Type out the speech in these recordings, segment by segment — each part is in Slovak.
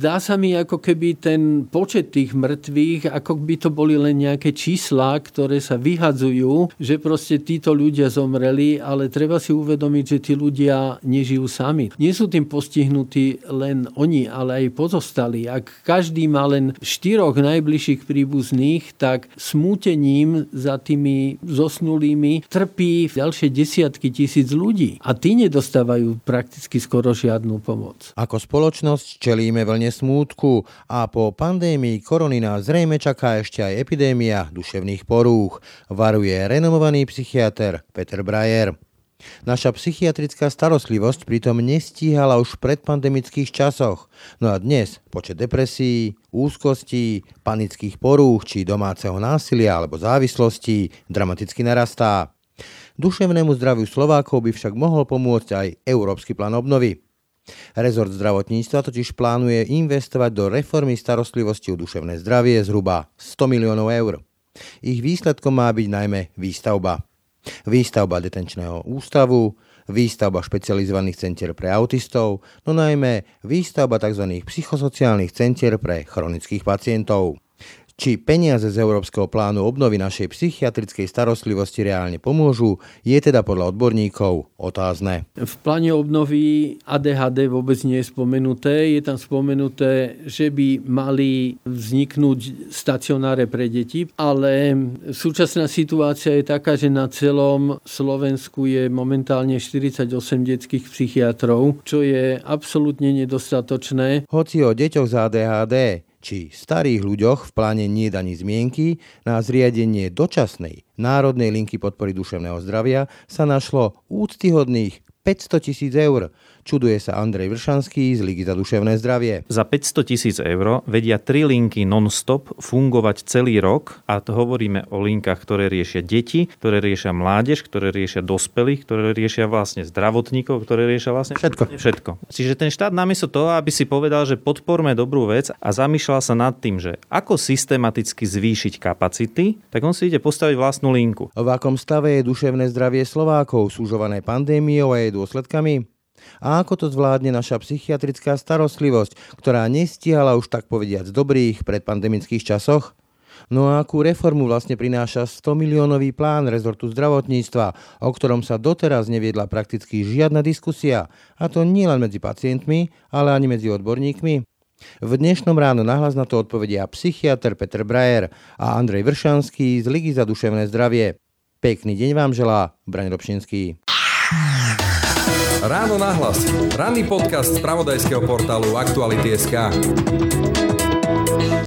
zdá sa mi, ako keby ten počet tých mŕtvych, ako by to boli len nejaké čísla, ktoré sa vyhadzujú, že proste títo ľudia zomreli, ale treba si uvedomiť, že tí ľudia nežijú sami. Nie sú tým postihnutí len oni, ale aj pozostali. Ak každý má len štyroch najbližších príbuzných, tak smútením za tými zosnulými trpí ďalšie desiatky tisíc ľudí. A tí nedostávajú prakticky skoro žiadnu pomoc. Ako spoločnosť čelíme vlne smútku a po pandémii korony nás zrejme čaká ešte aj epidémia duševných porúch, varuje renomovaný psychiatr Peter Brajer. Naša psychiatrická starostlivosť pritom nestíhala už v predpandemických časoch, no a dnes počet depresí, úzkostí, panických porúch či domáceho násilia alebo závislostí dramaticky narastá. Duševnému zdraviu Slovákov by však mohol pomôcť aj Európsky plán obnovy. Rezort zdravotníctva totiž plánuje investovať do reformy starostlivosti o duševné zdravie zhruba 100 miliónov eur. Ich výsledkom má byť najmä výstavba. Výstavba detenčného ústavu, výstavba špecializovaných centier pre autistov, no najmä výstavba tzv. psychosociálnych centier pre chronických pacientov. Či peniaze z Európskeho plánu obnovy našej psychiatrickej starostlivosti reálne pomôžu, je teda podľa odborníkov otázne. V pláne obnovy ADHD vôbec nie je spomenuté. Je tam spomenuté, že by mali vzniknúť stacionáre pre deti, ale súčasná situácia je taká, že na celom Slovensku je momentálne 48 detských psychiatrov, čo je absolútne nedostatočné. Hoci o deťoch z ADHD či starých ľuďoch v pláne nie ani zmienky, na zriadenie dočasnej Národnej linky podpory duševného zdravia sa našlo úctyhodných 500 tisíc eur. Čuduje sa Andrej Vršanský z Ligy za duševné zdravie. Za 500 tisíc eur vedia tri linky non-stop fungovať celý rok a to hovoríme o linkách, ktoré riešia deti, ktoré riešia mládež, ktoré riešia dospelých, ktoré riešia vlastne zdravotníkov, ktoré riešia vlastne všetko. všetko. Čiže ten štát namiesto toho, aby si povedal, že podporme dobrú vec a zamýšľal sa nad tým, že ako systematicky zvýšiť kapacity, tak on si ide postaviť vlastnú linku. V akom stave je duševné zdravie Slovákov súžované pandémiou a jej dôsledkami? A ako to zvládne naša psychiatrická starostlivosť, ktorá nestihala už tak povediac dobrých predpandemických časoch? No a akú reformu vlastne prináša 100 miliónový plán rezortu zdravotníctva, o ktorom sa doteraz neviedla prakticky žiadna diskusia, a to nie len medzi pacientmi, ale ani medzi odborníkmi? V dnešnom ráno nahlas na to odpovedia psychiatr Petr Brajer a Andrej Vršanský z Ligy za duševné zdravie. Pekný deň vám želá Braň Robšinský. Ráno nahlas. Ranný podcast z pravodajského portálu Aktuality.sk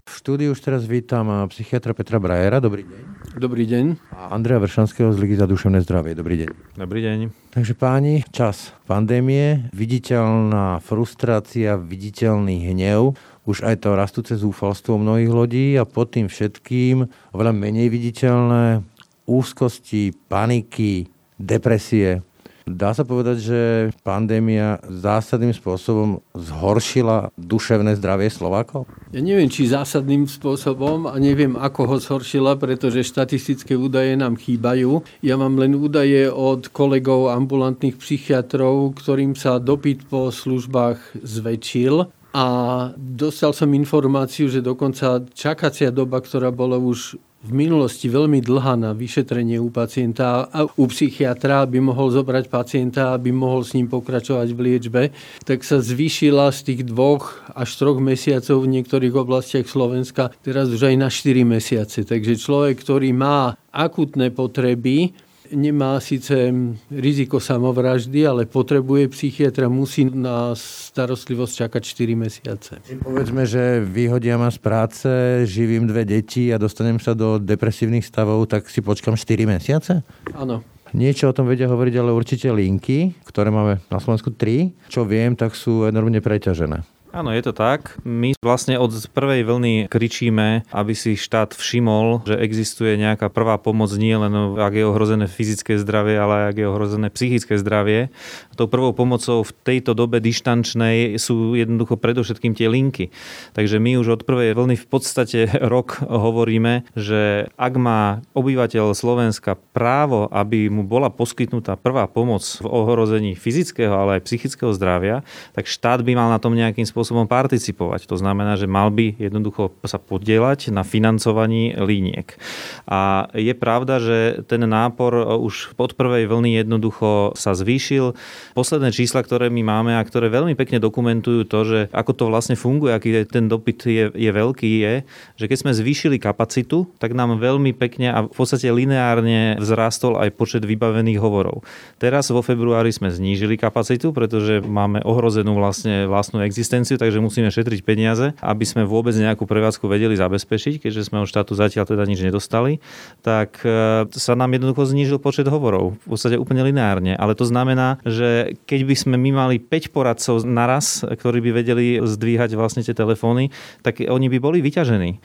V štúdiu už teraz vítam psychiatra Petra Brajera. Dobrý deň. Dobrý deň. A Andreja Vršanského z Ligy za duševné zdravie. Dobrý deň. Dobrý deň. Takže páni, čas pandémie, viditeľná frustrácia, viditeľný hnev, už aj to rastúce zúfalstvo mnohých ľudí a pod tým všetkým oveľa menej viditeľné úzkosti, paniky, depresie, Dá sa povedať, že pandémia zásadným spôsobom zhoršila duševné zdravie Slovákov? Ja neviem, či zásadným spôsobom a neviem, ako ho zhoršila, pretože štatistické údaje nám chýbajú. Ja mám len údaje od kolegov ambulantných psychiatrov, ktorým sa dopyt po službách zväčšil a dostal som informáciu, že dokonca čakacia doba, ktorá bola už v minulosti veľmi dlhá na vyšetrenie u pacienta a u psychiatra, aby mohol zobrať pacienta, aby mohol s ním pokračovať v liečbe, tak sa zvýšila z tých dvoch až troch mesiacov v niektorých oblastiach Slovenska teraz už aj na 4 mesiace. Takže človek, ktorý má akutné potreby, nemá síce riziko samovraždy, ale potrebuje psychiatra, musí na starostlivosť čakať 4 mesiace. Povedzme, že vyhodia ma z práce, živím dve deti a dostanem sa do depresívnych stavov, tak si počkam 4 mesiace? Áno. Niečo o tom vedia hovoriť, ale určite linky, ktoré máme na Slovensku 3. Čo viem, tak sú enormne preťažené. Áno, je to tak. My vlastne od prvej vlny kričíme, aby si štát všimol, že existuje nejaká prvá pomoc nie len ak je ohrozené fyzické zdravie, ale ak je ohrozené psychické zdravie. Tou prvou pomocou v tejto dobe dištančnej sú jednoducho predovšetkým tie linky. Takže my už od prvej vlny v podstate rok hovoríme, že ak má obyvateľ Slovenska právo, aby mu bola poskytnutá prvá pomoc v ohrození fyzického, ale aj psychického zdravia, tak štát by mal na tom nejakým spôsobom spôsobom participovať. To znamená, že mal by jednoducho sa podielať na financovaní líniek. A je pravda, že ten nápor už pod prvej vlny jednoducho sa zvýšil. Posledné čísla, ktoré my máme a ktoré veľmi pekne dokumentujú to, že ako to vlastne funguje, aký ten dopyt je, je veľký, je, že keď sme zvýšili kapacitu, tak nám veľmi pekne a v podstate lineárne vzrastol aj počet vybavených hovorov. Teraz vo februári sme znížili kapacitu, pretože máme ohrozenú vlastne vlastnú existenciu existenciu, takže musíme šetriť peniaze, aby sme vôbec nejakú prevádzku vedeli zabezpečiť, keďže sme od štátu zatiaľ teda nič nedostali, tak e, sa nám jednoducho znížil počet hovorov. V podstate úplne lineárne. Ale to znamená, že keď by sme my mali 5 poradcov naraz, ktorí by vedeli zdvíhať vlastne tie telefóny, tak oni by boli vyťažení.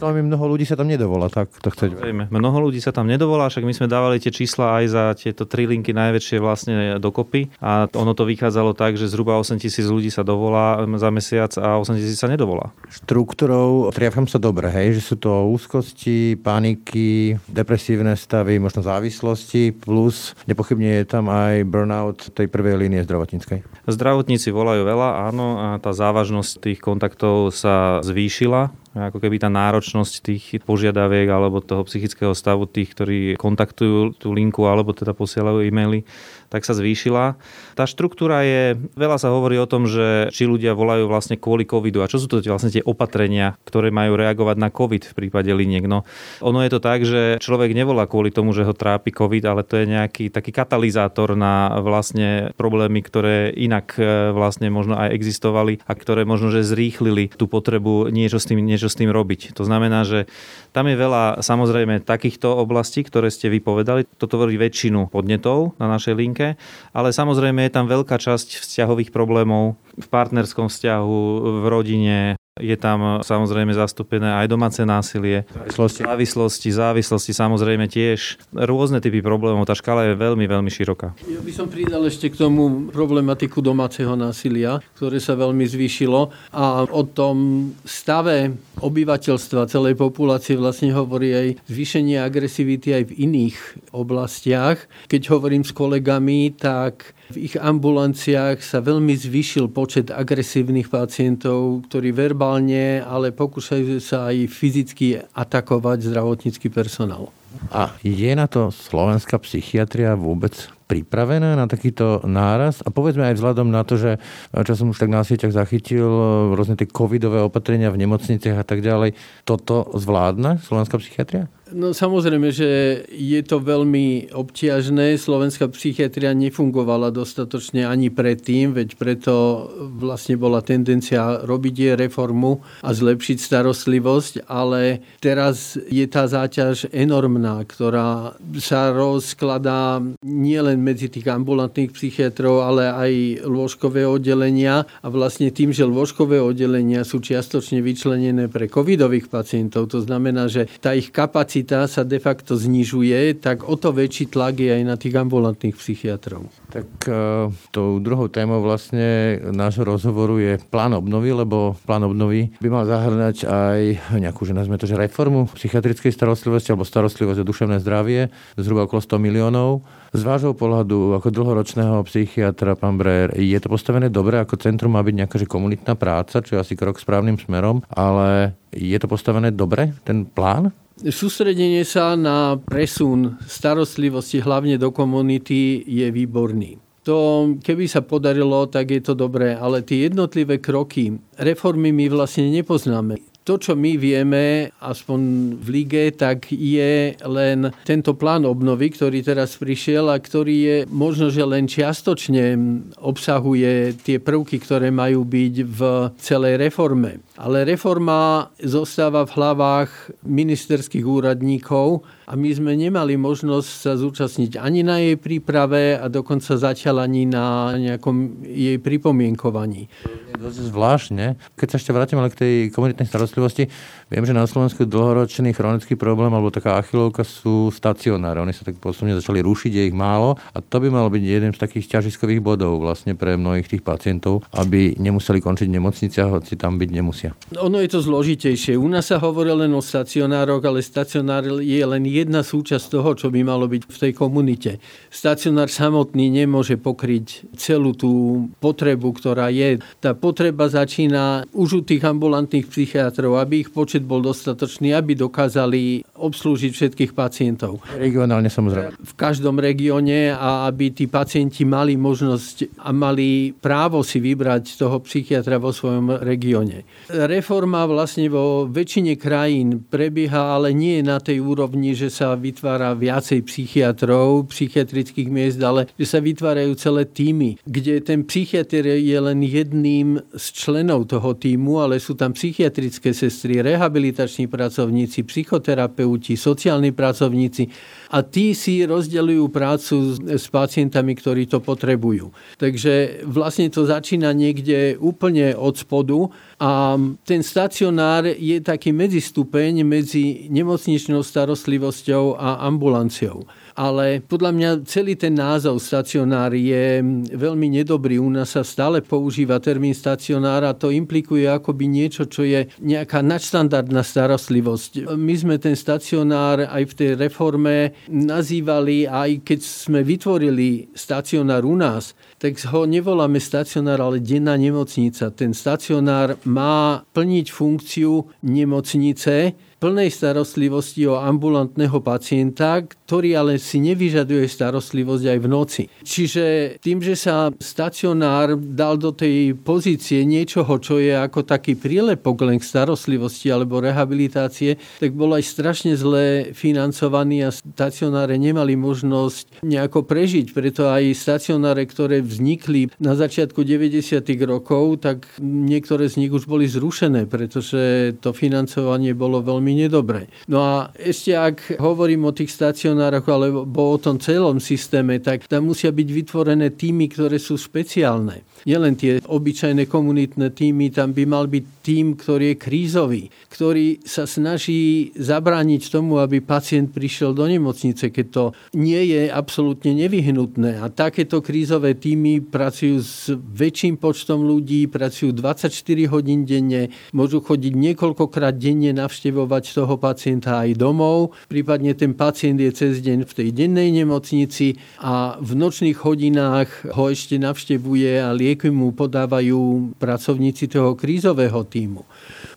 Mnoho ľudí sa tam nedovolá, tak to chceť. Mnoho ľudí sa tam nedovolá, však my sme dávali tie čísla aj za tieto tri linky najväčšie vlastne dokopy a ono to vychádzalo tak, že zhruba 8 tisíc ľudí sa dovolá za mesiac a 8 tisíc sa nedovolá. Štruktúrou triafam sa dobre, hej, že sú to úzkosti, paniky, depresívne stavy, možno závislosti, plus nepochybne je tam aj burnout tej prvej línie zdravotníckej. Zdravotníci volajú veľa, áno, a tá závažnosť tých kontaktov sa zvýšila ako keby tá náročnosť tých požiadaviek alebo toho psychického stavu tých, ktorí kontaktujú tú linku alebo teda posielajú e-maily, tak sa zvýšila. Tá štruktúra je, veľa sa hovorí o tom, že či ľudia volajú vlastne kvôli covidu a čo sú to vlastne tie opatrenia, ktoré majú reagovať na covid v prípade liniek. No, ono je to tak, že človek nevolá kvôli tomu, že ho trápi covid, ale to je nejaký taký katalizátor na vlastne problémy, ktoré inak e, vlastne možno aj existovali a ktoré možno, že zrýchlili tú potrebu niečo s tým, niečo s tým robiť. To znamená, že tam je veľa samozrejme takýchto oblastí, ktoré ste vypovedali. To tvorí väčšinu podnetov na našej linke, ale samozrejme je tam veľká časť vzťahových problémov v partnerskom vzťahu, v rodine, je tam samozrejme zastúpené aj domáce násilie, závislosti. závislosti, závislosti samozrejme tiež rôzne typy problémov. Tá škala je veľmi, veľmi široká. Ja by som pridal ešte k tomu problematiku domáceho násilia, ktoré sa veľmi zvýšilo a o tom stave obyvateľstva celej populácie vlastne hovorí aj zvýšenie agresivity aj v iných oblastiach. Keď hovorím s kolegami, tak v ich ambulanciách sa veľmi zvýšil počet agresívnych pacientov, ktorí verbálne, ale pokúšajú sa aj fyzicky atakovať zdravotnícky personál. A je na to slovenská psychiatria vôbec pripravená na takýto náraz? A povedzme aj vzhľadom na to, že čo som už tak na sieťach zachytil, rôzne tie covidové opatrenia v nemocniciach a tak ďalej, toto zvládna slovenská psychiatria? No samozrejme, že je to veľmi obťažné. Slovenská psychiatria nefungovala dostatočne ani predtým, veď preto vlastne bola tendencia robiť jej reformu a zlepšiť starostlivosť, ale teraz je tá záťaž enormná, ktorá sa rozkladá nielen medzi tých ambulantných psychiatrov, ale aj lôžkové oddelenia a vlastne tým, že lôžkové oddelenia sú čiastočne vyčlenené pre covidových pacientov, to znamená, že tá ich kapacita kapacita sa de facto znižuje, tak o to väčší tlak je aj na tých ambulantných psychiatrov. Tak uh, tou druhou témou vlastne nášho rozhovoru je plán obnovy, lebo plán obnovy by mal zahrňať aj nejakú, že nazme to, že reformu psychiatrickej starostlivosti alebo starostlivosť o duševné zdravie, zhruba okolo 100 miliónov. Z vášho pohľadu, ako dlhoročného psychiatra, pán Breyer, je to postavené dobre, ako centrum má byť nejaká že komunitná práca, čo je asi krok správnym smerom, ale je to postavené dobre, ten plán? Sústredenie sa na presun starostlivosti hlavne do komunity je výborný. To, keby sa podarilo, tak je to dobré, ale tie jednotlivé kroky, reformy my vlastne nepoznáme to, čo my vieme, aspoň v lige, tak je len tento plán obnovy, ktorý teraz prišiel a ktorý je možno, že len čiastočne obsahuje tie prvky, ktoré majú byť v celej reforme. Ale reforma zostáva v hlavách ministerských úradníkov a my sme nemali možnosť sa zúčastniť ani na jej príprave a dokonca zatiaľ ani na nejakom jej pripomienkovaní. Zvláštne. Keď sa ešte vrátime ale k tej komunitnej starostlivosti, viem, že na Slovensku dlhoročný chronický problém alebo taká achilovka sú stacionáre. Oni sa tak postupne začali rušiť, je ich málo a to by malo byť jeden z takých ťažiskových bodov vlastne pre mnohých tých pacientov, aby nemuseli končiť v nemocniciach, hoci tam byť nemusia. Ono je to zložitejšie. U nás sa hovorí len o stacionároch, ale stacionár je len jedna súčasť toho, čo by malo byť v tej komunite. Stacionár samotný nemôže pokryť celú tú potrebu, ktorá je. Tá potreba začína už u tých ambulantných psychiatrov, aby ich počet bol dostatočný, aby dokázali obslúžiť všetkých pacientov. Regionálne samozrejme. V každom regióne a aby tí pacienti mali možnosť a mali právo si vybrať toho psychiatra vo svojom regióne. Reforma vlastne vo väčšine krajín prebieha, ale nie na tej úrovni, že sa vytvára viacej psychiatrov, psychiatrických miest, ale že sa vytvárajú celé týmy, kde ten psychiatr je len jedným z členov toho týmu, ale sú tam psychiatrické sestry, rehabilitační pracovníci, psychoterapeuti, sociálni pracovníci a tí si rozdeľujú prácu s pacientami, ktorí to potrebujú. Takže vlastne to začína niekde úplne od spodu a ten stacionár je taký medzistupeň medzi nemocničnou starostlivosťou a ambulanciou ale podľa mňa celý ten názov stacionár je veľmi nedobrý. U nás sa stále používa termín stacionár a to implikuje akoby niečo, čo je nejaká nadštandardná starostlivosť. My sme ten stacionár aj v tej reforme nazývali, aj keď sme vytvorili stacionár u nás, tak ho nevoláme stacionár, ale denná nemocnica. Ten stacionár má plniť funkciu nemocnice, plnej starostlivosti o ambulantného pacienta, ktorý ale si nevyžaduje starostlivosť aj v noci. Čiže tým, že sa stacionár dal do tej pozície niečoho, čo je ako taký prílepok len k starostlivosti alebo rehabilitácie, tak bol aj strašne zle financovaný a stacionáre nemali možnosť nejako prežiť. Preto aj stacionáre, ktoré vznikli na začiatku 90. rokov, tak niektoré z nich už boli zrušené, pretože to financovanie bolo veľmi nedobre. No a ešte ak hovorím o tých stacionároch alebo o tom celom systéme, tak tam musia byť vytvorené týmy, ktoré sú špeciálne. Nielen tie obyčajné komunitné týmy, tam by mal byť tým, ktorý je krízový, ktorý sa snaží zabrániť tomu, aby pacient prišiel do nemocnice, keď to nie je absolútne nevyhnutné. A takéto krízové týmy pracujú s väčším počtom ľudí, pracujú 24 hodín denne, môžu chodiť niekoľkokrát denne navštevovať toho pacienta aj domov, prípadne ten pacient je cez deň v tej dennej nemocnici a v nočných hodinách ho ešte navštevuje a lieky mu podávajú pracovníci toho krízového týmu.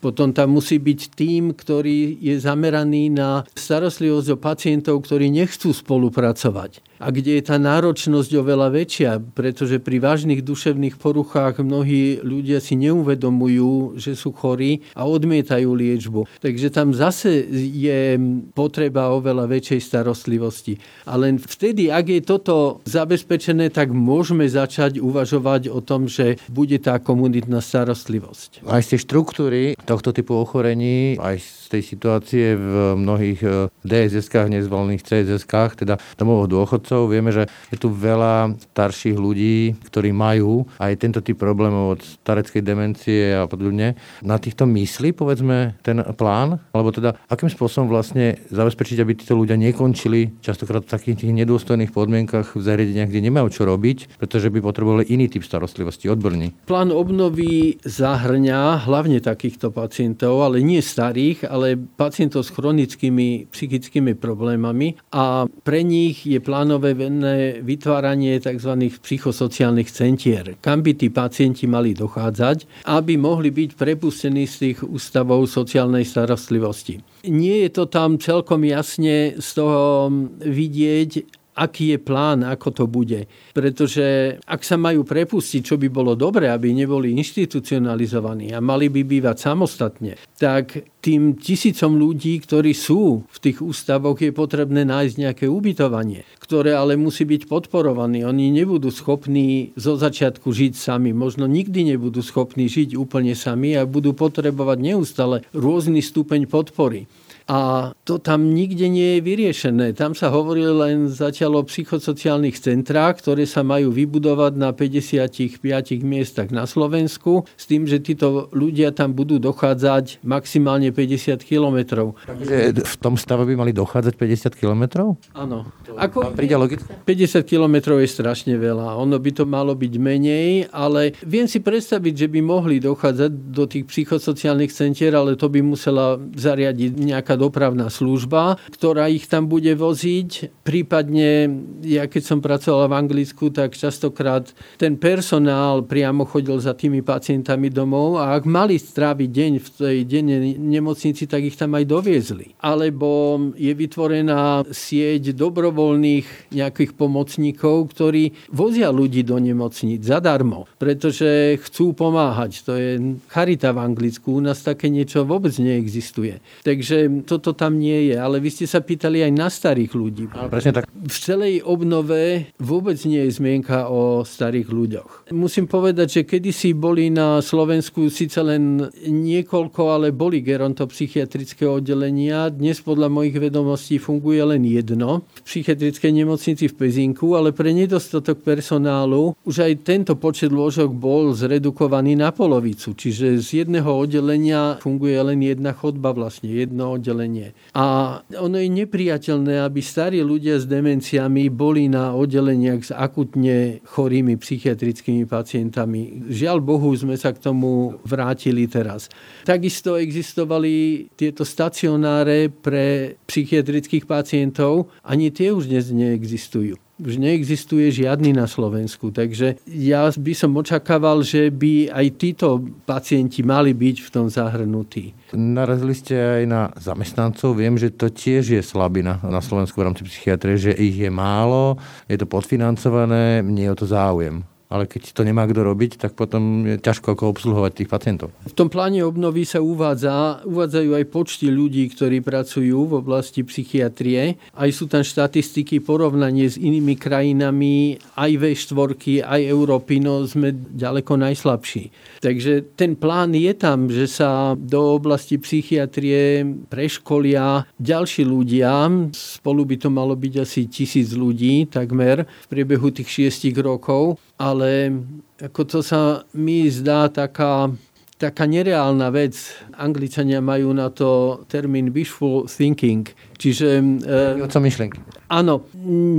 Potom tam musí byť tým, ktorý je zameraný na starostlivosť o pacientov, ktorí nechcú spolupracovať a kde je tá náročnosť oveľa väčšia, pretože pri vážnych duševných poruchách mnohí ľudia si neuvedomujú, že sú chorí a odmietajú liečbu. Takže tam zase je potreba oveľa väčšej starostlivosti. A len vtedy, ak je toto zabezpečené, tak môžeme začať uvažovať o tom, že bude tá komunitná starostlivosť. Aj z tej štruktúry tohto typu ochorení, aj z tej situácie v mnohých eh, DSS-kách, nezvolených CSS-kách, teda domovoch dôchodcov, starostov. Vieme, že je tu veľa starších ľudí, ktorí majú aj tento typ problémov od stareckej demencie a podobne. Na týchto myslí, povedzme, ten plán? Alebo teda, akým spôsobom vlastne zabezpečiť, aby títo ľudia nekončili častokrát v takých tých nedôstojných podmienkach v zariadeniach, kde nemajú čo robiť, pretože by potrebovali iný typ starostlivosti, odborný. Plán obnovy zahrňa hlavne takýchto pacientov, ale nie starých, ale pacientov s chronickými psychickými problémami a pre nich je plánové venné vytváranie tzv. psychosociálnych centier, kam by tí pacienti mali dochádzať, aby mohli byť prepustení z tých ústavov sociálnej starostlivosti. Nie je to tam celkom jasne z toho vidieť, aký je plán, ako to bude. Pretože ak sa majú prepustiť, čo by bolo dobre, aby neboli institucionalizovaní a mali by bývať samostatne, tak tým tisícom ľudí, ktorí sú v tých ústavoch, je potrebné nájsť nejaké ubytovanie, ktoré ale musí byť podporované. Oni nebudú schopní zo začiatku žiť sami, možno nikdy nebudú schopní žiť úplne sami a budú potrebovať neustále rôzny stupeň podpory. A to tam nikde nie je vyriešené. Tam sa hovorí len zatiaľ o psychosociálnych centrách, ktoré sa majú vybudovať na 55 miestach na Slovensku, s tým, že títo ľudia tam budú dochádzať maximálne 50 kilometrov. Takže v tom stave by mali dochádzať 50 kilometrov? Áno. Ako... Príde logické? 50 kilometrov je strašne veľa. Ono by to malo byť menej, ale viem si predstaviť, že by mohli dochádzať do tých psychosociálnych centier, ale to by musela zariadiť nejaká nejaká dopravná služba, ktorá ich tam bude voziť. Prípadne, ja keď som pracoval v Anglicku, tak častokrát ten personál priamo chodil za tými pacientami domov a ak mali stráviť deň v tej dennej nemocnici, tak ich tam aj doviezli. Alebo je vytvorená sieť dobrovoľných nejakých pomocníkov, ktorí vozia ľudí do nemocníc zadarmo, pretože chcú pomáhať. To je charita v Anglicku. U nás také niečo vôbec neexistuje. Takže toto tam nie je. Ale vy ste sa pýtali aj na starých ľudí. Ale presne tak. V celej obnove vôbec nie je zmienka o starých ľuďoch. Musím povedať, že kedysi boli na Slovensku síce len niekoľko, ale boli gerontopsychiatrické oddelenia. Dnes podľa mojich vedomostí funguje len jedno v psychiatrickej nemocnici v Pezinku, ale pre nedostatok personálu už aj tento počet lôžok bol zredukovaný na polovicu. Čiže z jedného oddelenia funguje len jedna chodba, vlastne jedno oddelenie oddelenie. A ono je nepriateľné, aby starí ľudia s demenciami boli na oddeleniach s akutne chorými psychiatrickými pacientami. Žiaľ Bohu, sme sa k tomu vrátili teraz. Takisto existovali tieto stacionáre pre psychiatrických pacientov, ani tie už dnes neexistujú už neexistuje žiadny na Slovensku. Takže ja by som očakával, že by aj títo pacienti mali byť v tom zahrnutí. Narazili ste aj na zamestnancov. Viem, že to tiež je slabina na Slovensku v rámci psychiatrie, že ich je málo, je to podfinancované, nie je o to záujem ale keď to nemá kto robiť, tak potom je ťažko ako obsluhovať tých pacientov. V tom pláne obnovy sa uvádza, uvádzajú aj počty ľudí, ktorí pracujú v oblasti psychiatrie. Aj sú tam štatistiky porovnanie s inými krajinami, aj V4, aj Európy, no sme ďaleko najslabší. Takže ten plán je tam, že sa do oblasti psychiatrie preškolia ďalší ľudia. Spolu by to malo byť asi tisíc ľudí takmer v priebehu tých šiestich rokov ale ako to sa mi zdá taká, taká nereálna vec. Angličania majú na to termín wishful thinking, čiže... E, co myšlenky. Áno,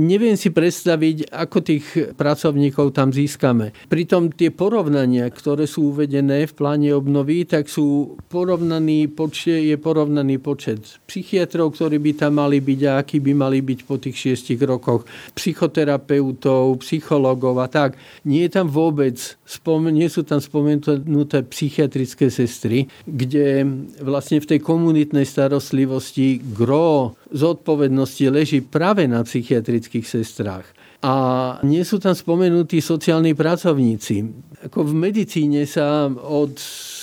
neviem si predstaviť, ako tých pracovníkov tam získame. Pritom tie porovnania, ktoré sú uvedené v pláne obnovy, tak sú porovnaný počet, je porovnaný počet psychiatrov, ktorí by tam mali byť a akí by mali byť po tých šiestich rokoch, psychoterapeutov, psychologov a tak. Nie, je tam vôbec, nie sú tam spomenuté psychiatrické sestry, kde vlastne v tej komunitnej starostlivosti gro zodpovednosti leží práve na psychiatrických sestrách. A nie sú tam spomenutí sociálni pracovníci. Ako v medicíne sa od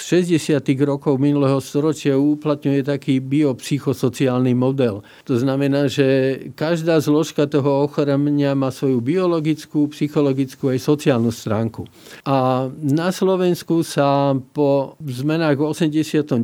60. rokov minulého storočia uplatňuje taký biopsychosociálny model. To znamená, že každá zložka toho ochorenia má svoju biologickú, psychologickú aj sociálnu stránku. A na Slovensku sa po zmenách v 89.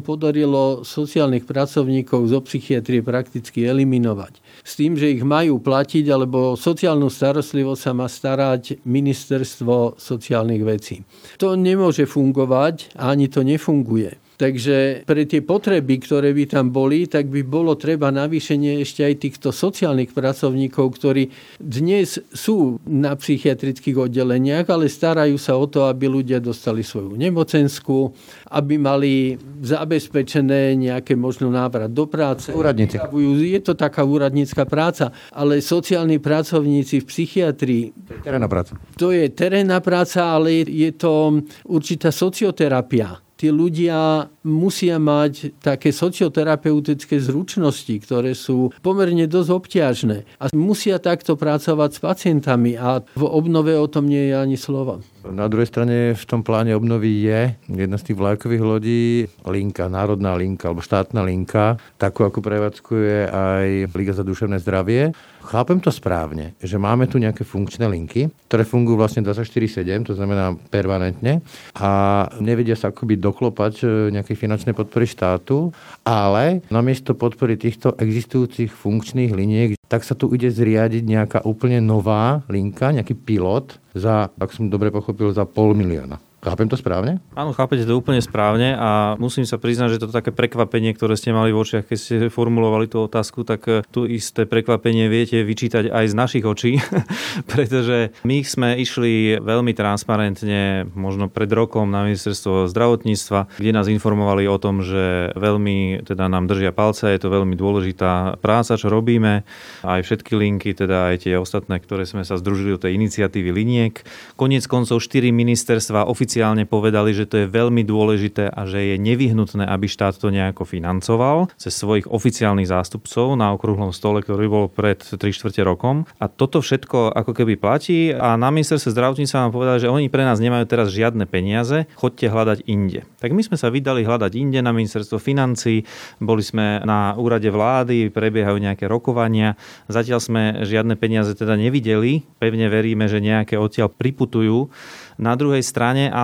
podarilo sociálnych pracovníkov zo psychiatrie prakticky eliminovať. S tým, že ich majú platiť, alebo sociálnu starostlivosť sa má starať ministerstvo sociálnych vecí. To nemôže fungovať ani to nefunguje. Takže pre tie potreby, ktoré by tam boli, tak by bolo treba navýšenie ešte aj týchto sociálnych pracovníkov, ktorí dnes sú na psychiatrických oddeleniach, ale starajú sa o to, aby ľudia dostali svoju nemocenskú, aby mali zabezpečené nejaké možno návrat do práce. Úradníci. Je to taká úradnícka práca, ale sociálni pracovníci v psychiatrii... To je terénna práca. To je terénna práca, ale je to určitá socioterapia tí ľudia musia mať také socioterapeutické zručnosti, ktoré sú pomerne dosť obťažné. A musia takto pracovať s pacientami a v obnove o tom nie je ani slova. Na druhej strane v tom pláne obnovy je jedna z tých vlajkových lodí linka, národná linka alebo štátna linka, takú ako prevádzkuje aj Liga za duševné zdravie. Chápem to správne, že máme tu nejaké funkčné linky, ktoré fungujú vlastne 24-7, to znamená permanentne a nevedia sa akoby doklopať e, nejakej finančnej podpory štátu, ale namiesto podpory týchto existujúcich funkčných liniek, tak sa tu ide zriadiť nejaká úplne nová linka, nejaký pilot za, ak som dobre pochopil, za pol milióna. Chápem to správne? Áno, chápete to úplne správne a musím sa priznať, že to také prekvapenie, ktoré ste mali v očiach, keď ste formulovali tú otázku, tak eh, tu isté prekvapenie viete vyčítať aj z našich očí, pretože my sme išli veľmi transparentne, možno pred rokom na ministerstvo zdravotníctva, kde nás informovali o tom, že veľmi teda nám držia palce, je to veľmi dôležitá práca, čo robíme, aj všetky linky, teda aj tie ostatné, ktoré sme sa združili do tej iniciatívy liniek. Koniec koncov štyri ministerstva oficiálne oficiálne povedali, že to je veľmi dôležité a že je nevyhnutné, aby štát to nejako financoval cez svojich oficiálnych zástupcov na okrúhlom stole, ktorý bol pred 3 čtvrte rokom. A toto všetko ako keby platí a na ministerstve zdravotníctva nám povedali, že oni pre nás nemajú teraz žiadne peniaze, chodte hľadať inde. Tak my sme sa vydali hľadať inde na ministerstvo financí, boli sme na úrade vlády, prebiehajú nejaké rokovania, zatiaľ sme žiadne peniaze teda nevideli, pevne veríme, že nejaké odtiaľ priputujú na druhej strane ale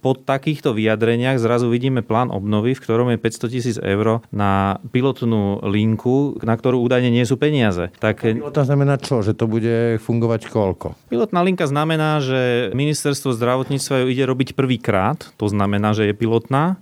po takýchto vyjadreniach zrazu vidíme plán obnovy, v ktorom je 500 tisíc eur na pilotnú linku, na ktorú údajne nie sú peniaze. Tak... To znamená čo? Že to bude fungovať koľko? Pilotná linka znamená, že ministerstvo zdravotníctva ju ide robiť prvýkrát, to znamená, že je pilotná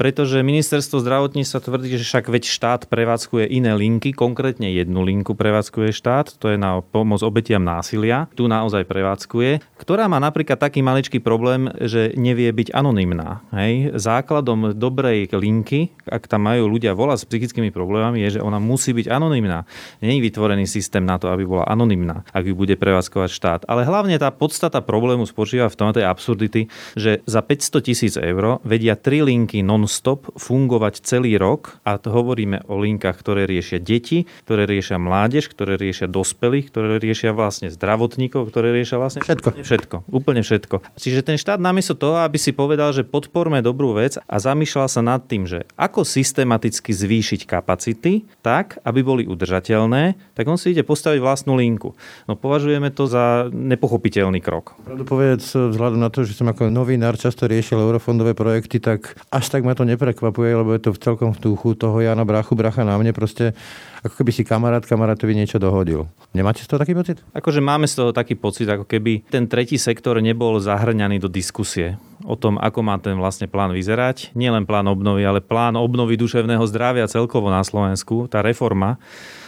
pretože ministerstvo zdravotníctva tvrdí, že však veď štát prevádzkuje iné linky, konkrétne jednu linku prevádzkuje štát, to je na pomoc obetiam násilia, tu naozaj prevádzkuje, ktorá má napríklad taký maličký problém, že nevie byť anonymná. Hej? Základom dobrej linky, ak tam majú ľudia volať s psychickými problémami, je, že ona musí byť anonymná. Není vytvorený systém na to, aby bola anonymná, ak ju bude prevádzkovať štát. Ale hlavne tá podstata problému spočíva v tom, tej absurdity, že za 500 tisíc eur vedia tri linky non non-stop fungovať celý rok a to hovoríme o linkách, ktoré riešia deti, ktoré riešia mládež, ktoré riešia dospelých, ktoré riešia vlastne zdravotníkov, ktoré riešia vlastne všetko. Všetko, úplne všetko. Čiže ten štát namiesto toho, aby si povedal, že podporme dobrú vec a zamýšľal sa nad tým, že ako systematicky zvýšiť kapacity tak, aby boli udržateľné, tak on si ide postaviť vlastnú linku. No považujeme to za nepochopiteľný krok. Pravdu povedz, vzhľadom na to, že som ako novinár často riešil eurofondové projekty, tak až tak ma to neprekvapuje, lebo je to v celkom v duchu toho Jana Brachu, Bracha na mne. Proste ako keby si kamarát kamarátovi niečo dohodil. Nemáte z toho taký pocit? Akože máme z toho taký pocit, ako keby ten tretí sektor nebol zahrňaný do diskusie o tom, ako má ten vlastne plán vyzerať. Nielen plán obnovy, ale plán obnovy duševného zdravia celkovo na Slovensku, tá reforma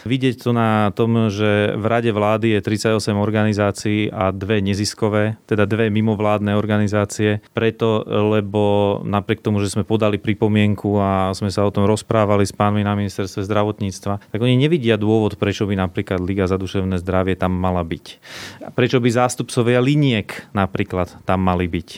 Vidieť to na tom, že v rade vlády je 38 organizácií a dve neziskové, teda dve mimovládne organizácie. Preto, lebo napriek tomu, že sme podali pripomienku a sme sa o tom rozprávali s pánmi na ministerstve zdravotníctva, tak oni nevidia dôvod, prečo by napríklad Liga za duševné zdravie tam mala byť. Prečo by zástupcovia liniek napríklad tam mali byť.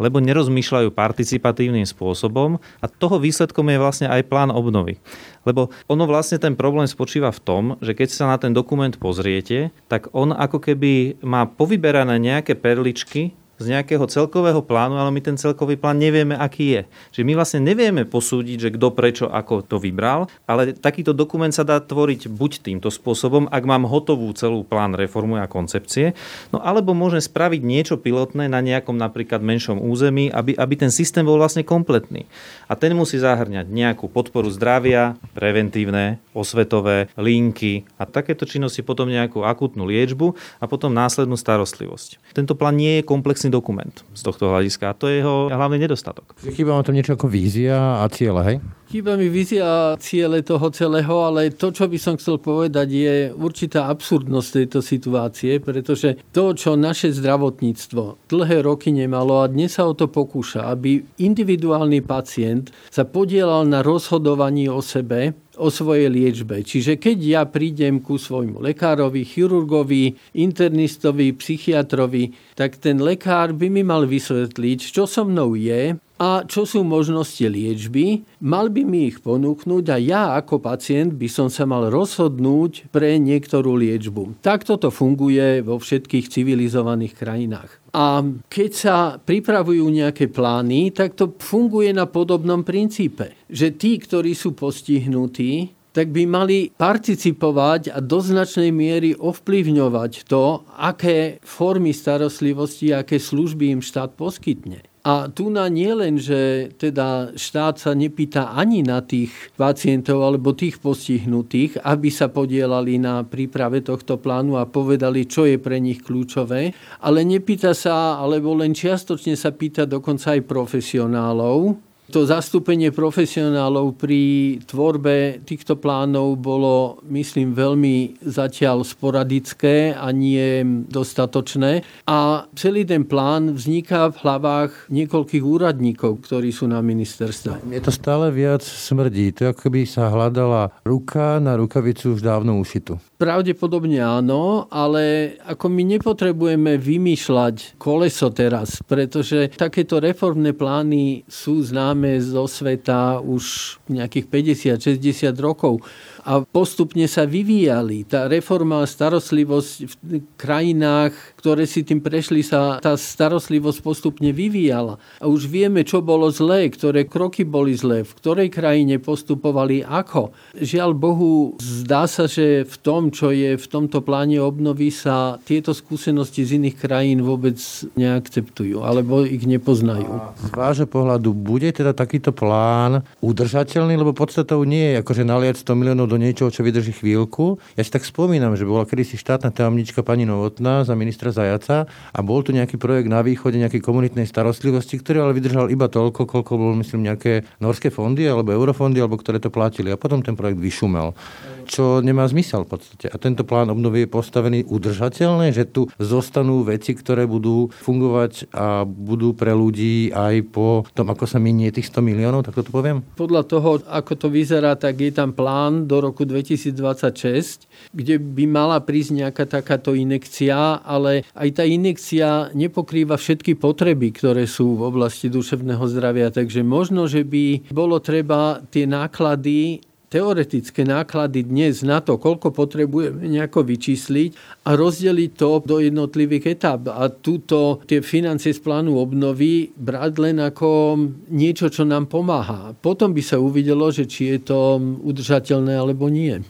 Lebo nerozmýšľajú participatívnym spôsobom a toho výsledkom je vlastne aj plán obnovy. Lebo ono vlastne ten problém spočíva v tom, že keď sa na ten dokument pozriete, tak on ako keby má povyberané nejaké perličky z nejakého celkového plánu, ale my ten celkový plán nevieme, aký je. Čiže my vlastne nevieme posúdiť, že kto prečo ako to vybral, ale takýto dokument sa dá tvoriť buď týmto spôsobom, ak mám hotovú celú plán reformy a koncepcie, no alebo môžem spraviť niečo pilotné na nejakom napríklad menšom území, aby, aby ten systém bol vlastne kompletný. A ten musí zahrňať nejakú podporu zdravia, preventívne, osvetové, linky a takéto činnosti potom nejakú akutnú liečbu a potom následnú starostlivosť. Tento plán nie je komplexný dokument z tohto hľadiska. A to je jeho hlavný nedostatok. Chýba vám tam niečo ako vízia a cieľe, hej? Chýba mi vízia a ciele toho celého, ale to, čo by som chcel povedať, je určitá absurdnosť tejto situácie, pretože to, čo naše zdravotníctvo dlhé roky nemalo a dnes sa o to pokúša, aby individuálny pacient sa podielal na rozhodovaní o sebe, o svojej liečbe. Čiže keď ja prídem ku svojmu lekárovi, chirurgovi, internistovi, psychiatrovi, tak ten lekár by mi mal vysvetliť, čo so mnou je, a čo sú možnosti liečby. Mal by mi ich ponúknuť a ja ako pacient by som sa mal rozhodnúť pre niektorú liečbu. Takto to funguje vo všetkých civilizovaných krajinách. A keď sa pripravujú nejaké plány, tak to funguje na podobnom princípe. Že tí, ktorí sú postihnutí, tak by mali participovať a do značnej miery ovplyvňovať to, aké formy starostlivosti, aké služby im štát poskytne. A tu na nie len, že teda štát sa nepýta ani na tých pacientov alebo tých postihnutých, aby sa podielali na príprave tohto plánu a povedali, čo je pre nich kľúčové, ale nepýta sa, alebo len čiastočne sa pýta dokonca aj profesionálov, to zastúpenie profesionálov pri tvorbe týchto plánov bolo, myslím, veľmi zatiaľ sporadické a nie dostatočné. A celý ten plán vzniká v hlavách niekoľkých úradníkov, ktorí sú na ministerstve. Je to stále viac smrdí. To ako keby sa hľadala ruka na rukavicu už dávno ušitu. Pravdepodobne áno, ale ako my nepotrebujeme vymýšľať koleso teraz, pretože takéto reformné plány sú známe zo sveta už nejakých 50-60 rokov a postupne sa vyvíjali. Tá reforma a starostlivosť v krajinách, ktoré si tým prešli, sa tá starostlivosť postupne vyvíjala. A už vieme, čo bolo zlé, ktoré kroky boli zlé, v ktorej krajine postupovali ako. Žiaľ Bohu, zdá sa, že v tom, čo je v tomto pláne obnovy, sa tieto skúsenosti z iných krajín vôbec neakceptujú, alebo ich nepoznajú. A z vášho pohľadu bude teda takýto plán udržateľný, lebo podstatou nie je akože naliať 100 miliónov do niečoho, čo vydrží chvíľku. Ja si tak spomínam, že bola kedysi štátna tajomnička pani Novotná za ministra Zajaca a bol tu nejaký projekt na východe nejakej komunitnej starostlivosti, ktorý ale vydržal iba toľko, koľko bol, myslím, nejaké norské fondy alebo eurofondy, alebo ktoré to platili. A potom ten projekt vyšumel čo nemá zmysel v podstate. A tento plán obnovy je postavený udržateľne, že tu zostanú veci, ktoré budú fungovať a budú pre ľudí aj po tom, ako sa minie tých 100 miliónov, tak to poviem? Podľa toho, ako to vyzerá, tak je tam plán do roku 2026, kde by mala prísť nejaká takáto inekcia, ale aj tá inekcia nepokrýva všetky potreby, ktoré sú v oblasti duševného zdravia. Takže možno, že by bolo treba tie náklady teoretické náklady dnes na to, koľko potrebujeme nejako vyčísliť a rozdeliť to do jednotlivých etap. A túto tie financie z plánu obnovy brať len ako niečo, čo nám pomáha. Potom by sa uvidelo, že či je to udržateľné alebo nie.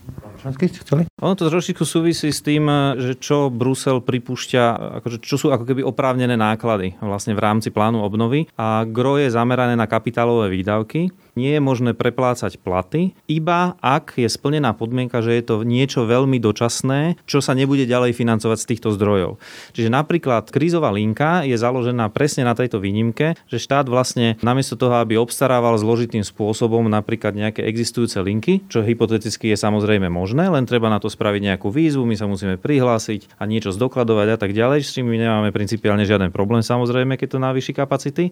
Chceli? Ono to trošičku súvisí s tým, že čo Brusel pripúšťa, akože čo sú ako keby oprávnené náklady vlastne v rámci plánu obnovy. A gro je zamerané na kapitálové výdavky nie je možné preplácať platy, iba ak je splnená podmienka, že je to niečo veľmi dočasné, čo sa nebude ďalej financovať z týchto zdrojov. Čiže napríklad krízová linka je založená presne na tejto výnimke, že štát vlastne namiesto toho, aby obstarával zložitým spôsobom napríklad nejaké existujúce linky, čo hypoteticky je samozrejme možné, len treba na to spraviť nejakú výzvu, my sa musíme prihlásiť a niečo zdokladovať a tak ďalej, s čím my nemáme principiálne žiaden problém samozrejme, keď to navýši kapacity,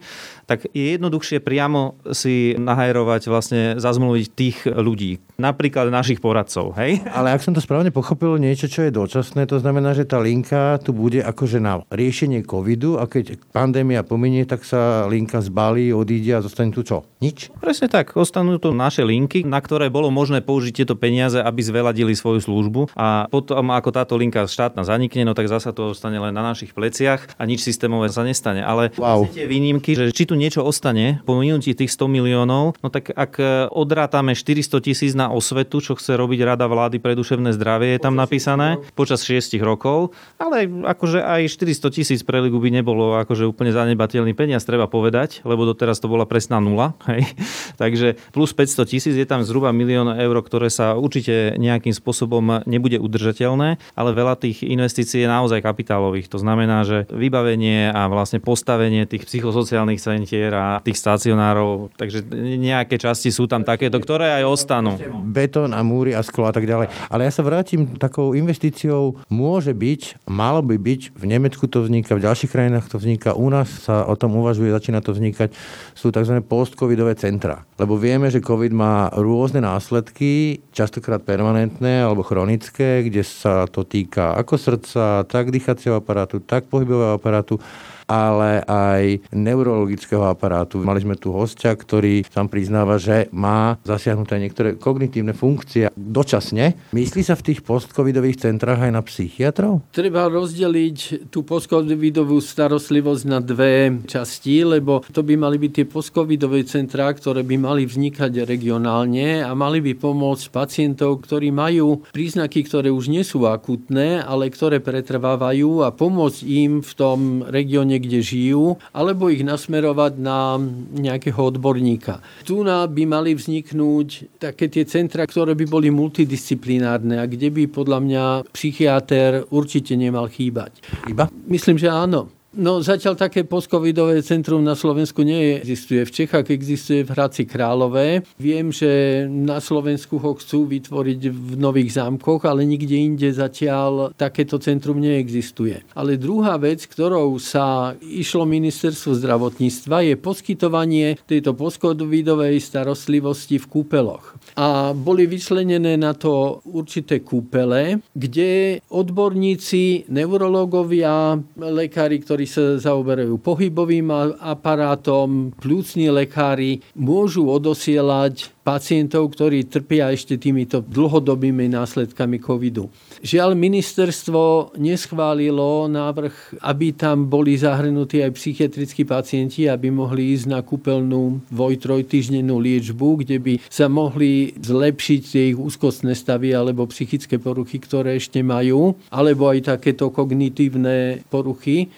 tak je jednoduchšie priamo si nahajrovať, vlastne zazmluviť tých ľudí. Napríklad našich poradcov, hej? Ale ak som to správne pochopil, niečo, čo je dočasné, to znamená, že tá linka tu bude akože na riešenie covidu a keď pandémia pominie, tak sa linka zbalí, odíde a zostane tu čo? Nič? Presne tak. Ostanú tu naše linky, na ktoré bolo možné použiť tieto peniaze, aby zveladili svoju službu a potom, ako táto linka štátna zanikne, no tak zasa to ostane len na našich pleciach a nič systémové sa nestane. Ale wow. tie výnimky, že či tu niečo ostane po minutí tých 100 miliónov, No tak ak e, odrátame 400 tisíc na osvetu, čo chce robiť Rada vlády pre duševné zdravie, je tam napísané počas 6 rokov, ale akože aj 400 tisíc pre Ligu by nebolo akože úplne zanebateľný peniaz, treba povedať, lebo doteraz to bola presná nula. Hej. Takže plus 500 tisíc je tam zhruba milión eur, ktoré sa určite nejakým spôsobom nebude udržateľné, ale veľa tých investícií je naozaj kapitálových. To znamená, že vybavenie a vlastne postavenie tých psychosociálnych centier a tých stacionárov, takže nejaké časti sú tam takéto, ktoré aj ostanú. Betón a múry a sklo a tak ďalej. Ale ja sa vrátim, takou investíciou môže byť, malo by byť, v Nemecku to vzniká, v ďalších krajinách to vzniká, u nás sa o tom uvažuje, začína to vznikať, sú tzv. post-covidové centra. Lebo vieme, že COVID má rôzne následky, častokrát permanentné alebo chronické, kde sa to týka ako srdca, tak dýchacieho aparátu, tak pohybového aparátu ale aj neurologického aparátu. Mali sme tu hostia, ktorý tam priznáva, že má zasiahnuté niektoré kognitívne funkcie dočasne. Myslí sa v tých postcovidových centrách aj na psychiatrov? Treba rozdeliť tú postcovidovú starostlivosť na dve časti, lebo to by mali byť tie postcovidové centrá, ktoré by mali vznikať regionálne a mali by pomôcť pacientov, ktorí majú príznaky, ktoré už nie sú akutné, ale ktoré pretrvávajú a pomôcť im v tom regióne, kde žijú, alebo ich nasmerovať na nejakého odborníka. Tu by mali vzniknúť také tie centra, ktoré by boli multidisciplinárne a kde by podľa mňa psychiatr určite nemal chýbať. Iba? Myslím, že áno. No zatiaľ také postcovidové centrum na Slovensku neexistuje. V Čechách existuje v Hradci Králové. Viem, že na Slovensku ho chcú vytvoriť v Nových zámkoch, ale nikde inde zatiaľ takéto centrum neexistuje. Ale druhá vec, ktorou sa išlo ministerstvo zdravotníctva, je poskytovanie tejto postcovidovej starostlivosti v kúpeloch. A boli vyčlenené na to určité kúpele, kde odborníci, neurológovia, lekári, ktorí sa zaoberajú pohybovým aparátom, plúcni lekári, môžu odosielať pacientov, ktorí trpia ešte týmito dlhodobými následkami covidu. Žiaľ, ministerstvo neschválilo návrh, aby tam boli zahrnutí aj psychiatrickí pacienti, aby mohli ísť na kúpeľnú dvoj-trojtýždennú liečbu, kde by sa mohli zlepšiť tie ich úzkostné stavy alebo psychické poruchy, ktoré ešte majú, alebo aj takéto kognitívne poruchy.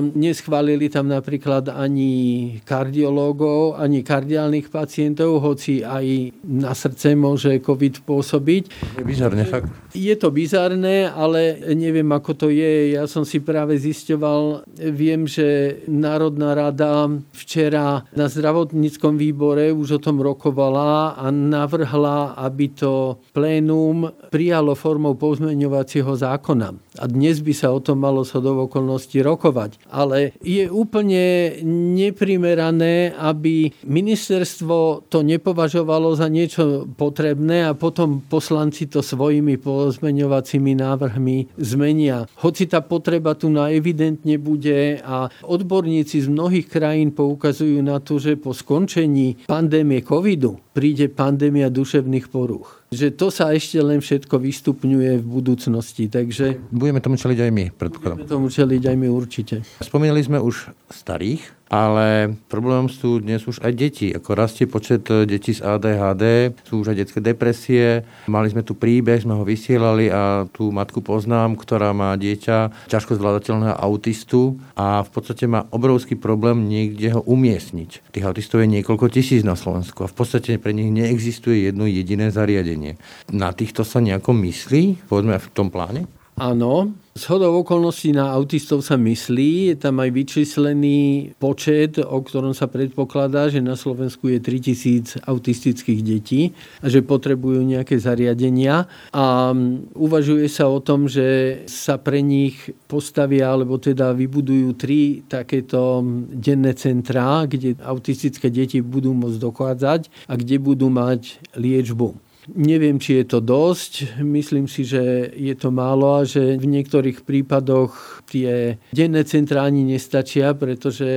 Neschválili tam napríklad ani kardiológov, ani kardiálnych pacientov, hoci aj na srdce môže COVID pôsobiť. Je bizarné, fakt. Je to bizarné, ale neviem, ako to je. Ja som si práve zisťoval, viem, že Národná rada včera na zdravotníckom výbore už o tom rokovala a navrhla, aby to plénum prijalo formou pozmeňovacieho zákona. A dnes by sa o tom malo sa do okolností rokovať. Ale je úplne neprimerané, aby ministerstvo to nepovažovalo považovalo za niečo potrebné a potom poslanci to svojimi pozmeňovacími návrhmi zmenia. Hoci tá potreba tu na evidentne bude a odborníci z mnohých krajín poukazujú na to, že po skončení pandémie covidu príde pandémia duševných poruch. Že to sa ešte len všetko vystupňuje v budúcnosti. Takže... Budeme tomu čeliť aj my, predpokladám. Budeme tomu čeliť aj my určite. Spomínali sme už starých, ale problémom sú dnes už aj deti. Ako rastie počet e, detí z ADHD, sú už aj detské depresie. Mali sme tu príbeh, sme ho vysielali a tú matku poznám, ktorá má dieťa ťažko zvládateľného autistu a v podstate má obrovský problém niekde ho umiestniť. Tých autistov je niekoľko tisíc na Slovensku a v podstate pre nich neexistuje jedno jediné zariadenie. Na týchto sa nejako myslí, povedzme v tom pláne? Áno, z hodou okolností na autistov sa myslí, je tam aj vyčíslený počet, o ktorom sa predpokladá, že na Slovensku je 3000 autistických detí a že potrebujú nejaké zariadenia. A uvažuje sa o tom, že sa pre nich postavia, alebo teda vybudujú tri takéto denné centrá, kde autistické deti budú môcť dochádzať a kde budú mať liečbu. Neviem, či je to dosť. Myslím si, že je to málo a že v niektorých prípadoch tie denné centra ani nestačia, pretože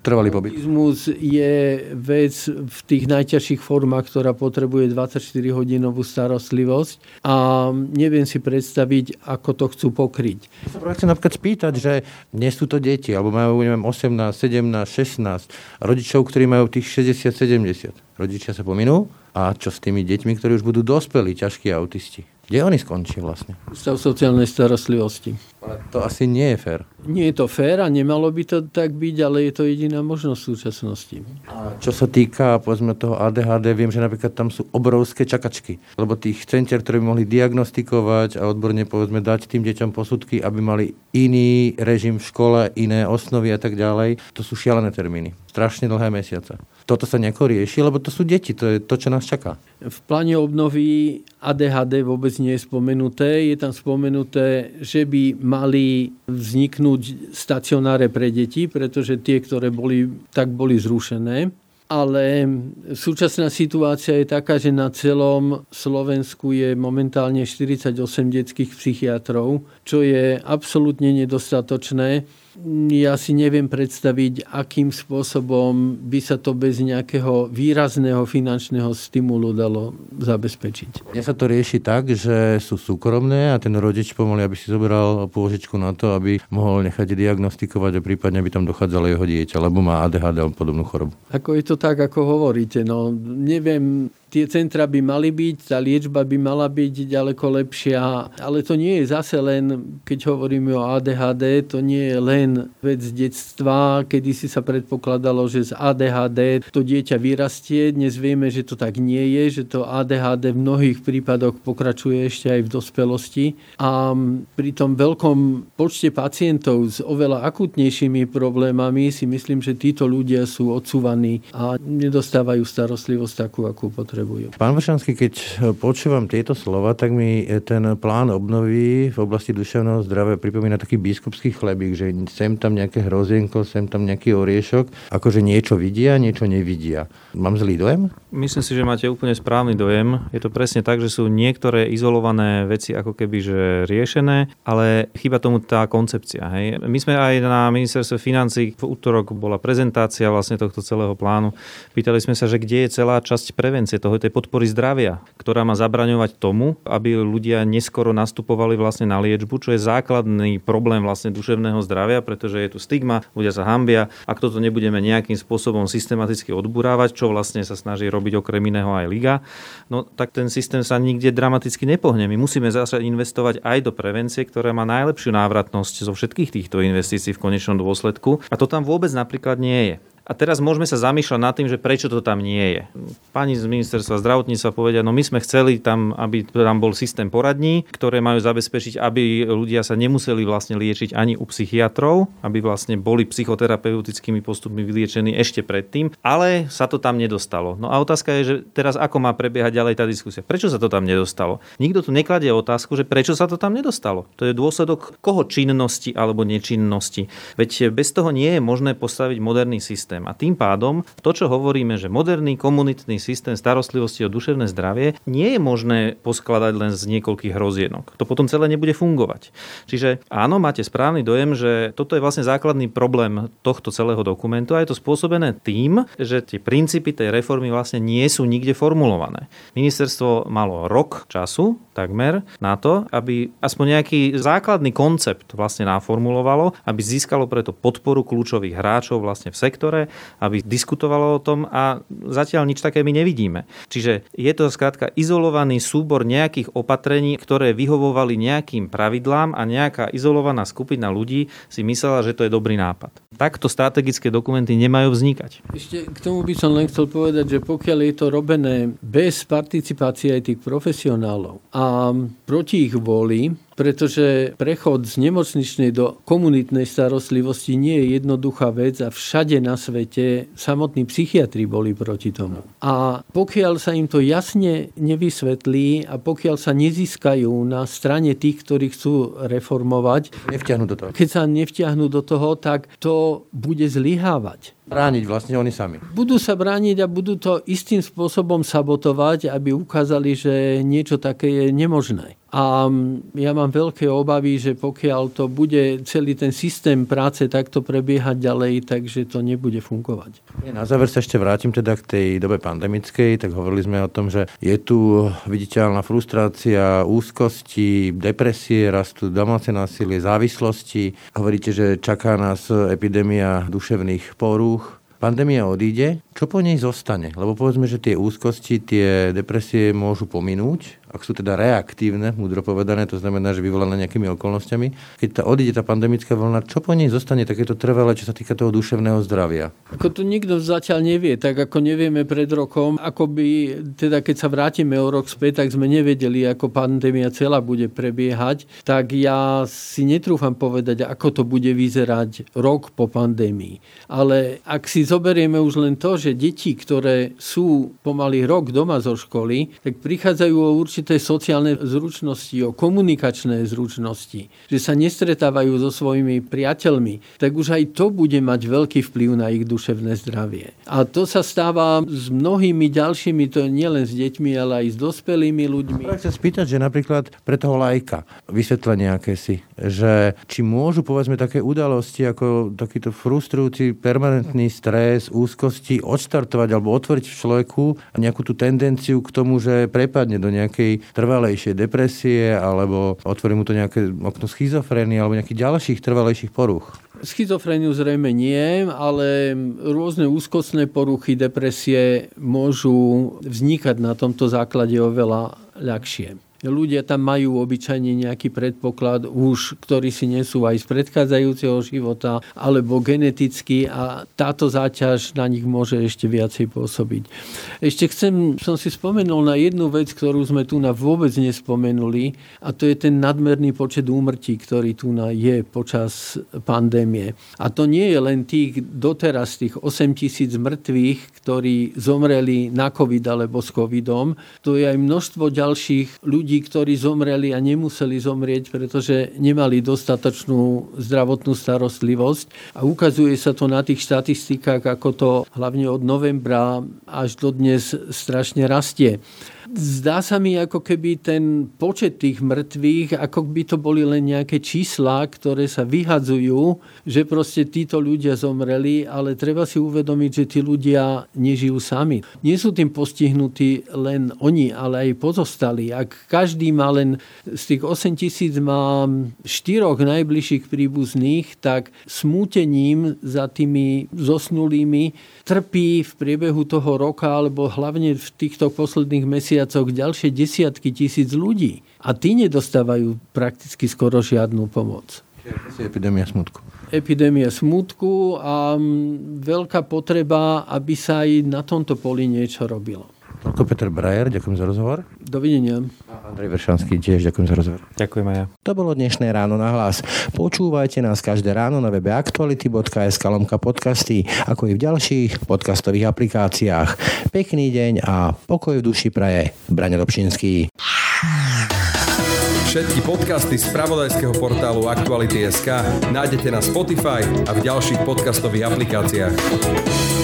Trvalý pobyt. je vec v tých najťažších formách, ktorá potrebuje 24-hodinovú starostlivosť a neviem si predstaviť, ako to chcú pokryť. Ja sa napríklad spýtať, že nie sú to deti, alebo majú neviem, 18, 17, 16 rodičov, ktorí majú tých 60, 70. Rodičia sa pominú a čo s tými deťmi, ktorí už budú dospelí, ťažkí autisti? Kde oni skončí vlastne? Ústav sociálnej starostlivosti. Ale to asi nie je fér. Nie je to fér a nemalo by to tak byť, ale je to jediná možnosť v súčasnosti. A čo sa týka povedzme toho ADHD, viem, že napríklad tam sú obrovské čakačky, lebo tých centier, ktoré by mohli diagnostikovať a odborne povedzme dať tým deťom posudky, aby mali iný režim v škole, iné osnovy a tak ďalej, to sú šialené termíny. Strašne dlhé mesiace toto sa nejako rieši, lebo to sú deti, to je to, čo nás čaká. V pláne obnovy ADHD vôbec nie je spomenuté. Je tam spomenuté, že by mali vzniknúť stacionáre pre deti, pretože tie, ktoré boli, tak boli zrušené. ale súčasná situácia je taká, že na celom Slovensku je momentálne 48 detských psychiatrov, čo je absolútne nedostatočné ja si neviem predstaviť, akým spôsobom by sa to bez nejakého výrazného finančného stimulu dalo zabezpečiť. Ja sa to rieši tak, že sú súkromné a ten rodič pomaly, aby si zobral pôžičku na to, aby mohol nechať diagnostikovať a prípadne by tam dochádzalo jeho dieťa, lebo má ADHD alebo podobnú chorobu. Ako je to tak, ako hovoríte. No, neviem, tie centra by mali byť, tá liečba by mala byť ďaleko lepšia, ale to nie je zase len, keď hovoríme o ADHD, to nie je len vec detstva, kedy si sa predpokladalo, že z ADHD to dieťa vyrastie. Dnes vieme, že to tak nie je, že to ADHD v mnohých prípadoch pokračuje ešte aj v dospelosti. A pri tom veľkom počte pacientov s oveľa akutnejšími problémami si myslím, že títo ľudia sú odsúvaní a nedostávajú starostlivosť takú, akú potrebujú potrebujú. Pán Vršanský, keď počúvam tieto slova, tak mi ten plán obnovy v oblasti duševného zdravia pripomína taký biskupský chlebík, že sem tam nejaké hrozienko, sem tam nejaký oriešok, akože niečo vidia, niečo nevidia. Mám zlý dojem? Myslím si, že máte úplne správny dojem. Je to presne tak, že sú niektoré izolované veci ako keby že riešené, ale chyba tomu tá koncepcia. Hej. My sme aj na ministerstve financí v útorok bola prezentácia vlastne tohto celého plánu. Pýtali sme sa, že kde je celá časť prevencie toho toho tej podpory zdravia, ktorá má zabraňovať tomu, aby ľudia neskoro nastupovali vlastne na liečbu, čo je základný problém vlastne duševného zdravia, pretože je tu stigma, ľudia sa hambia. Ak toto nebudeme nejakým spôsobom systematicky odburávať, čo vlastne sa snaží robiť okrem iného aj Liga, no tak ten systém sa nikde dramaticky nepohne. My musíme zase investovať aj do prevencie, ktorá má najlepšiu návratnosť zo všetkých týchto investícií v konečnom dôsledku. A to tam vôbec napríklad nie je. A teraz môžeme sa zamýšľať nad tým, že prečo to tam nie je. Pani z ministerstva zdravotníctva povedia, no my sme chceli tam, aby tam bol systém poradní, ktoré majú zabezpečiť, aby ľudia sa nemuseli vlastne liečiť ani u psychiatrov, aby vlastne boli psychoterapeutickými postupmi vyliečení ešte predtým, ale sa to tam nedostalo. No a otázka je, že teraz ako má prebiehať ďalej tá diskusia. Prečo sa to tam nedostalo? Nikto tu nekladie otázku, že prečo sa to tam nedostalo. To je dôsledok koho činnosti alebo nečinnosti. Veď bez toho nie je možné postaviť moderný systém systém. A tým pádom to, čo hovoríme, že moderný komunitný systém starostlivosti o duševné zdravie nie je možné poskladať len z niekoľkých hrozienok. To potom celé nebude fungovať. Čiže áno, máte správny dojem, že toto je vlastne základný problém tohto celého dokumentu a je to spôsobené tým, že tie princípy tej reformy vlastne nie sú nikde formulované. Ministerstvo malo rok času takmer na to, aby aspoň nejaký základný koncept vlastne naformulovalo, aby získalo preto podporu kľúčových hráčov vlastne v sektore, aby diskutovalo o tom a zatiaľ nič také my nevidíme. Čiže je to skrátka izolovaný súbor nejakých opatrení, ktoré vyhovovali nejakým pravidlám a nejaká izolovaná skupina ľudí si myslela, že to je dobrý nápad. Takto strategické dokumenty nemajú vznikať. Ešte k tomu by som len chcel povedať, že pokiaľ je to robené bez participácie aj tých profesionálov a proti ich vôli, pretože prechod z nemocničnej do komunitnej starostlivosti nie je jednoduchá vec a všade na svete samotní psychiatri boli proti tomu. A pokiaľ sa im to jasne nevysvetlí a pokiaľ sa nezískajú na strane tých, ktorí chcú reformovať, nevťahnu do toho. keď sa nevťahnú do toho, tak to bude zlyhávať. Brániť vlastne oni sami. Budú sa brániť a budú to istým spôsobom sabotovať, aby ukázali, že niečo také je nemožné. A ja mám veľké obavy, že pokiaľ to bude celý ten systém práce takto prebiehať ďalej, takže to nebude fungovať. Na záver sa ešte vrátim teda k tej dobe pandemickej, tak hovorili sme o tom, že je tu viditeľná frustrácia, úzkosti, depresie, rastú domáce násilie, závislosti. Hovoríte, že čaká nás epidémia duševných porúch. Pandémia odíde, čo po nej zostane? Lebo povedzme, že tie úzkosti, tie depresie môžu pominúť, ak sú teda reaktívne, múdro povedané, to znamená, že vyvolané nejakými okolnostiami. Keď tá odíde tá pandemická vlna, čo po nej zostane takéto trvalé, čo sa týka toho duševného zdravia? Ako to nikto zatiaľ nevie, tak ako nevieme pred rokom, ako by, teda keď sa vrátime o rok späť, tak sme nevedeli, ako pandémia celá bude prebiehať, tak ja si netrúfam povedať, ako to bude vyzerať rok po pandémii. Ale ak si zoberieme už len to, že deti, ktoré sú pomaly rok doma zo školy, tak prichádzajú o určite určité sociálne zručnosti, o komunikačné zručnosti, že sa nestretávajú so svojimi priateľmi, tak už aj to bude mať veľký vplyv na ich duševné zdravie. A to sa stáva s mnohými ďalšími, to nie len s deťmi, ale aj s dospelými ľuďmi. Chcem spýtať, že napríklad pre toho lajka vysvetlenie aké si, že či môžu povedzme také udalosti ako takýto frustrujúci permanentný stres, úzkosti odštartovať alebo otvoriť v človeku nejakú tú tendenciu k tomu, že prepadne do nejakej trvalejšej depresie alebo otvorí mu to nejaké okno schizofrénie alebo nejakých ďalších trvalejších poruch. Schizofréniu zrejme nie, ale rôzne úzkostné poruchy, depresie môžu vznikať na tomto základe oveľa ľahšie. Ľudia tam majú obyčajne nejaký predpoklad už, ktorý si nesú aj z predchádzajúceho života alebo geneticky a táto záťaž na nich môže ešte viacej pôsobiť. Ešte chcem, som si spomenul na jednu vec, ktorú sme tu na vôbec nespomenuli a to je ten nadmerný počet úmrtí, ktorý tu na je počas pandémie. A to nie je len tých doteraz tých 8 tisíc mŕtvych, ktorí zomreli na COVID alebo s COVIDom, to je aj množstvo ďalších ľudí, ľudí, ktorí zomreli a nemuseli zomrieť, pretože nemali dostatočnú zdravotnú starostlivosť. A ukazuje sa to na tých štatistikách, ako to hlavne od novembra až do dnes strašne rastie. Zdá sa mi, ako keby ten počet tých mŕtvych, ako by to boli len nejaké čísla, ktoré sa vyhadzujú, že proste títo ľudia zomreli, ale treba si uvedomiť, že tí ľudia nežijú sami. Nie sú tým postihnutí len oni, ale aj pozostali. Ak každý má len z tých 8 tisíc má štyroch najbližších príbuzných, tak smútením za tými zosnulými trpí v priebehu toho roka, alebo hlavne v týchto posledných mesiacoch mesiacoch ďalšie desiatky tisíc ľudí a tí nedostávajú prakticky skoro žiadnu pomoc. Epidémia smutku. Epidémia smutku a veľká potreba, aby sa aj na tomto poli niečo robilo. Toľko Peter Brajer, ďakujem za rozhovor. Dovidenia. Andrej Vršanský tiež ďakujem za rozhovor. Ďakujem aj ja. To bolo dnešné ráno na hlas. Počúvajte nás každé ráno na webe aktuality.sk lomka podcasty, ako i v ďalších podcastových aplikáciách. Pekný deň a pokoj v duši praje. Braňo Dobšinský. Všetky podcasty z pravodajského portálu Aktuality.sk nájdete na Spotify a v ďalších podcastových aplikáciách.